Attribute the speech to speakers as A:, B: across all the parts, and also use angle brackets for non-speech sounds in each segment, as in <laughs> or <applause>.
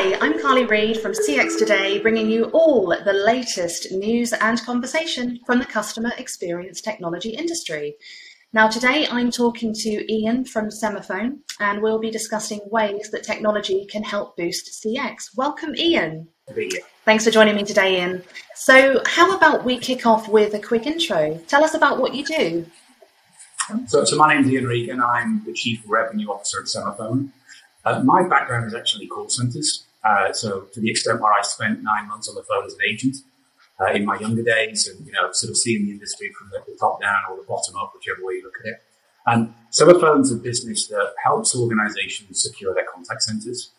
A: Hi, I'm Carly Reid from CX Today, bringing you all the latest news and conversation from the customer experience technology industry. Now, today I'm talking to Ian from Semafone, and we'll be discussing ways that technology can help boost CX. Welcome, Ian. Thanks for joining me today, Ian. So, how about we kick off with a quick intro? Tell us about what you do.
B: So, so my name's Ian Regan. And I'm the Chief Revenue Officer at Semafone. Uh, my background is actually call centres. Uh, so to the extent where I spent nine months on the phone as an agent uh, in my younger days, and you know, sort of seeing the industry from the, the, top down or the bottom up, whichever way you look at it. And Semafone's a business that helps organisations secure their contact centres.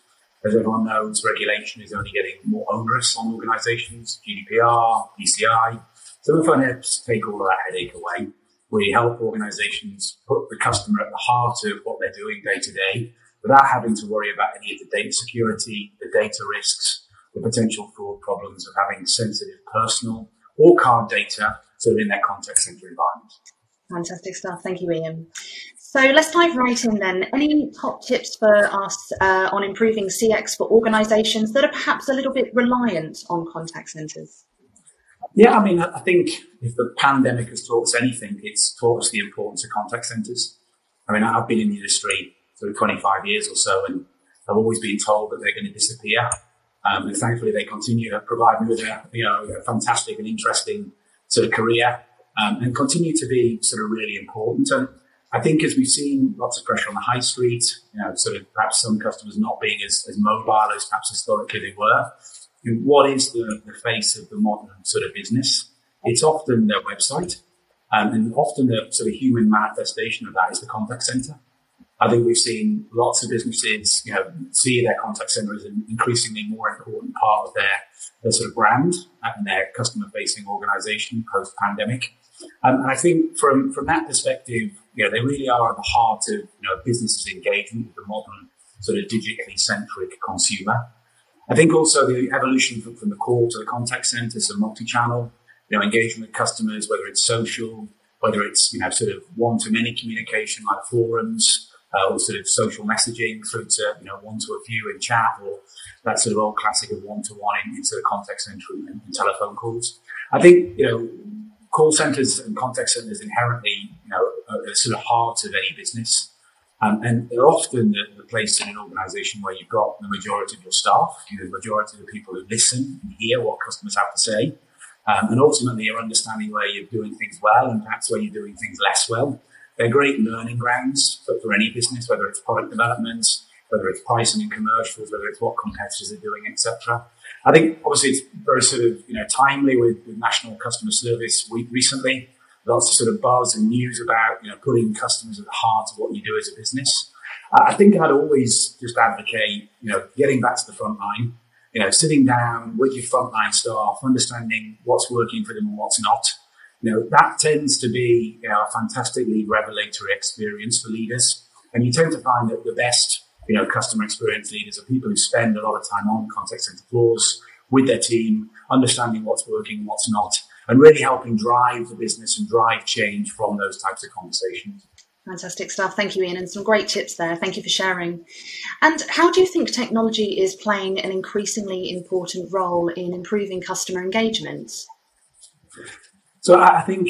B: As everyone knows, regulation is only getting more onerous on organisations. GDPR, PCI. Semafone helps take all of that headache away. We help organisations put the customer at the heart of what they're doing day to day without having to worry about any of the data security, the data risks, the potential fraud problems of having sensitive personal or card data sort of in their contact center environment.
A: Fantastic stuff. Thank you, Ian. So let's dive right in then. Any top tips for us uh, on improving CX for organizations that are perhaps a little bit reliant on contact centers?
B: Yeah, I mean, I think if the pandemic has taught us anything, it's taught us the importance of contact centers. I mean, I've been in the industry sort of 25 years or so, and I've always been told that they're going to disappear. Um, and thankfully, they continue to provide me with a, you know, a fantastic and interesting sort of career um, and continue to be sort of really important. And I think as we've seen lots of pressure on the high street, you know, sort of perhaps some customers not being as, as mobile as perhaps historically they were, what is the, the face of the modern sort of business? It's often their website. Um, and often the sort of human manifestation of that is the contact center. I think we've seen lots of businesses, you know, see their contact center as an increasingly more important part of their, their sort of brand and their customer facing organization post pandemic. Um, and I think from, from that perspective, you know, they really are at the heart of, you know, businesses engagement with the modern sort of digitally centric consumer. I think also the evolution from, from the call to the contact center, so multi-channel, you know, engagement with customers, whether it's social, whether it's, you know, sort of one-to-many communication like forums, uh, or sort of social messaging through to you know one to a few in chat or that sort of old classic of one to one in sort of contact center and, and, telephone calls. I think you know call centers and contact centers inherently you know are, sort of heart of any business. Um, and they're often the, the, place in an organization where you've got the majority of your staff, you know, the majority of the people who listen and hear what customers have to say. Um, and ultimately, you're understanding where you're doing things well and perhaps where you're doing things less well. They're great learning grounds for, for any business, whether it's product development, whether it's pricing and commercials, whether it's what competitors are doing, etc. I think obviously it's very sort of you know timely with, with National Customer Service Week recently. Lots of sort of buzz and news about you know putting customers at the heart of what you do as a business. I think I'd always just advocate you know getting back to the front line, you know sitting down with your frontline staff, understanding what's working for them and what's not you know, that tends to be you know, a fantastically revelatory experience for leaders. And you tend to find that the best, you know, customer experience leaders are people who spend a lot of time on contact center floors with their team, understanding what's working and what's not, and really helping drive the business and drive change from those types of conversations.
A: Fantastic stuff. Thank you, Ian, and some great tips there. Thank you for sharing. And how do you think technology is playing an increasingly important role in improving customer engagement?
B: So I, think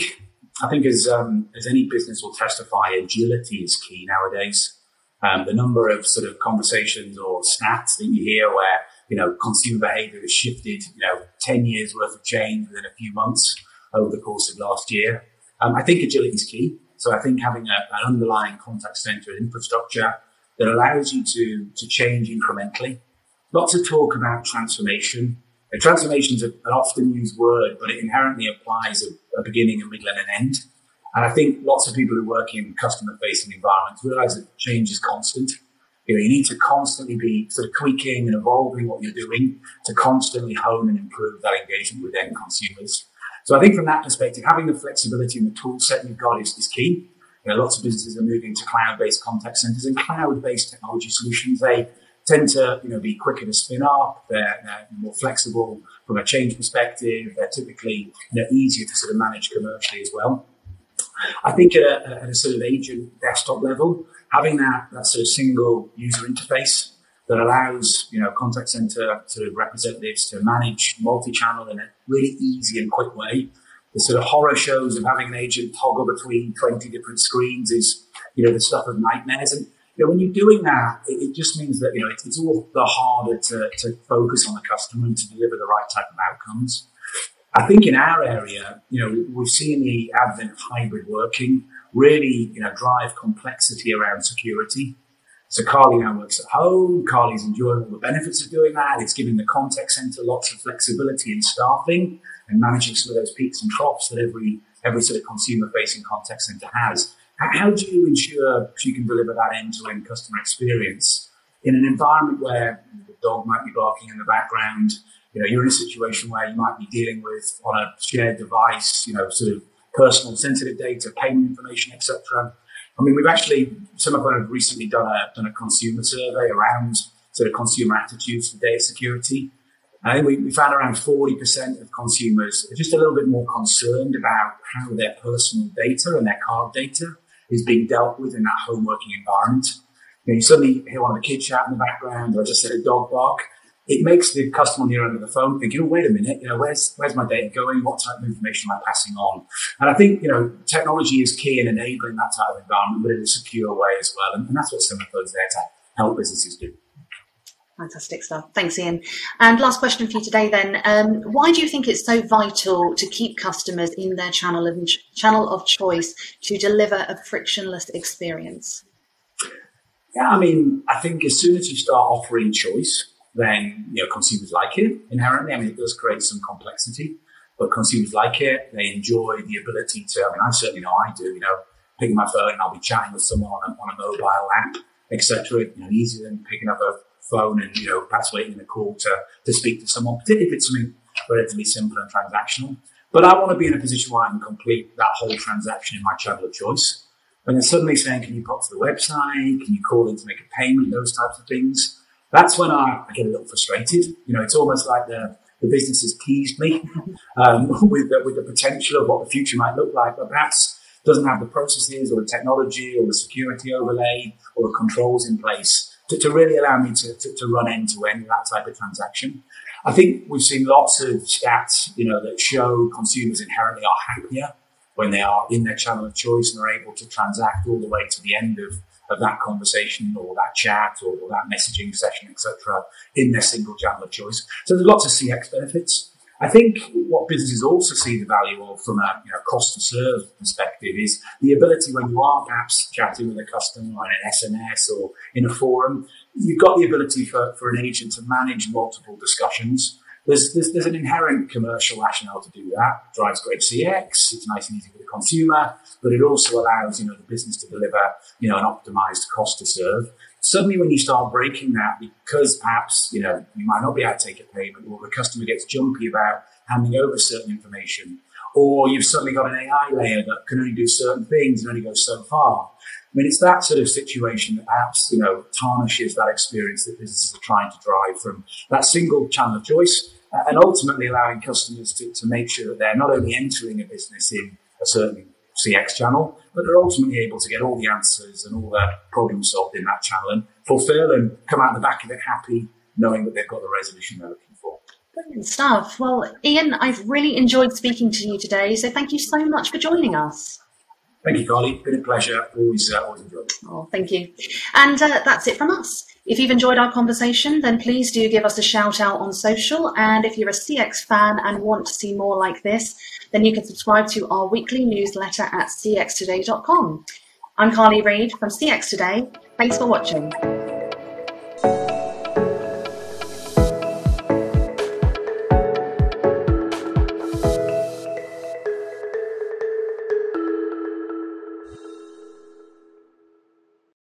B: I think as um, as any business will testify, agility is key nowadays. Um, the number of sort of conversations or stats that you hear where you know consumer behaviour has shifted, you know, ten years worth of change within a few months over the course of last year. Um, I think agility is key. So I think having a, an underlying contact center infrastructure that allows you to to change incrementally. Lots of talk about transformation a transformation is an often used word, but it inherently applies a, a beginning, a middle, and an end. And I think lots of people who work in customer facing environments realize that change is constant. You know, you need to constantly be sort of tweaking and evolving what you're doing to constantly hone and improve that engagement with end consumers. So I think from that perspective, having the flexibility and the tool set you've got is, is key. You know, lots of businesses are moving to cloud-based contact centers and cloud-based technology solutions. They tend to you know be quicker to spin up. They're, they're more flexible from a change perspective. They're typically you know, easier to sort of manage commercially as well. I think at a, at a sort of agent desktop level, having that, that sort of single user interface that allows you know contact center sort of representatives to manage multi-channel in a really easy and quick way. The sort of horror shows of having an agent toggle between 20 different screens is you know the stuff of nightmares. And know, when you're doing that, it, it just means that you know it's, it's all the harder to, to focus on the customer and to deliver the right type of outcomes. I think in our area, you know, we've seen the advent of hybrid working really, you know, drive complexity around security. So Carly now works at home. Carly's enjoying all the benefits of doing that. It's giving the contact center lots of flexibility in staffing and managing some of those peaks and troughs that every every sort of consumer facing contact center has. How do you ensure you can deliver that end to end customer experience in an environment where the dog might be barking in the background? You know, you're in a situation where you might be dealing with on a shared device, you know, sort of personal sensitive data, payment information, etc. I mean, we've actually, some of us have recently done a, done a consumer survey around sort of consumer attitudes to data security. I think we, we found around 40% of consumers are just a little bit more concerned about how their personal data and their card data is being dealt with in that home working environment. You, know, you suddenly hear one of the kids shout in the background, or just hear a dog bark. It makes the customer on the other end of the phone think, you oh, know, wait a minute, you know, where's where's my data going? What type of information am I passing on? And I think, you know, technology is key in enabling that type of environment, but in a secure way as well. And, and that's what Semafone there to help businesses do.
A: Fantastic stuff. Thanks, Ian. And last question for you today, then. Um, why do you think it's so vital to keep customers in their channel of channel of choice to deliver a frictionless experience?
B: Yeah, I mean, I think as soon as you start offering choice, then you know consumers like it inherently. I mean, it does create some complexity, but consumers like it. They enjoy the ability to. I mean, I certainly know I do. You know, picking my phone and I'll be chatting with someone on a, on a mobile app, etc. You know, easier than picking up a phone and you know perhaps waiting in a call to to speak to someone, particularly if it's something relatively simple and transactional. But I want to be in a position where I can complete that whole transaction in my channel of choice. And then suddenly saying, can you pop to the website? Can you call in to make a payment? Those types of things that's when I, I get a little frustrated. You know, it's almost like the, the business has teased me <laughs> um, <laughs> with, the, with the potential of what the future might look like, but perhaps doesn't have the processes or the technology or the security overlay or the controls in place to, to really allow me to, to, to run end to end that type of transaction. I think we've seen lots of stats, you know, that show consumers inherently are happier when they are in their channel of choice and are able to transact all the way to the end of of that conversation or that chat or, or that messaging session, etc., in their single channel of choice. So there's lots of CX benefits. I think what businesses also see the value of from a you know, cost to serve perspective is the ability when you are perhaps chatting with a customer in an SMS or in a forum, you've got the ability for, for an agent to manage multiple discussions there's, there's, there's, an inherent commercial rationale to do that. It drives great CX. It's nice and easy for the consumer, but it also allows, you know, the business to deliver, you know, an optimized cost to serve. Suddenly when you start breaking that because perhaps, you know, you might not be able to take a payment or the customer gets jumpy about handing over certain information, or you've suddenly got an AI layer that can only do certain things and only go so far. I mean, it's that sort of situation that perhaps, you know, tarnishes that experience that businesses are trying to drive from that single channel of choice uh, and ultimately allowing customers to, to make sure that they're not only entering a business in a certain CX channel, but they're ultimately able to get all the answers and all the problems solved in that channel and fulfill and come out the back of it happy, knowing that they've got the resolution they're looking for.
A: Brilliant stuff. Well, Ian, I've really enjoyed speaking to you today, so thank you so much for joining us.
B: Thank you, Carly. Been a pleasure. Always, uh, always enjoyed.
A: Oh, thank you. And uh, that's it from us. If you've enjoyed our conversation, then please do give us a shout out on social. And if you're a CX fan and want to see more like this, then you can subscribe to our weekly newsletter at cxtoday.com. I'm Carly Reid from CX Today. Thanks for watching.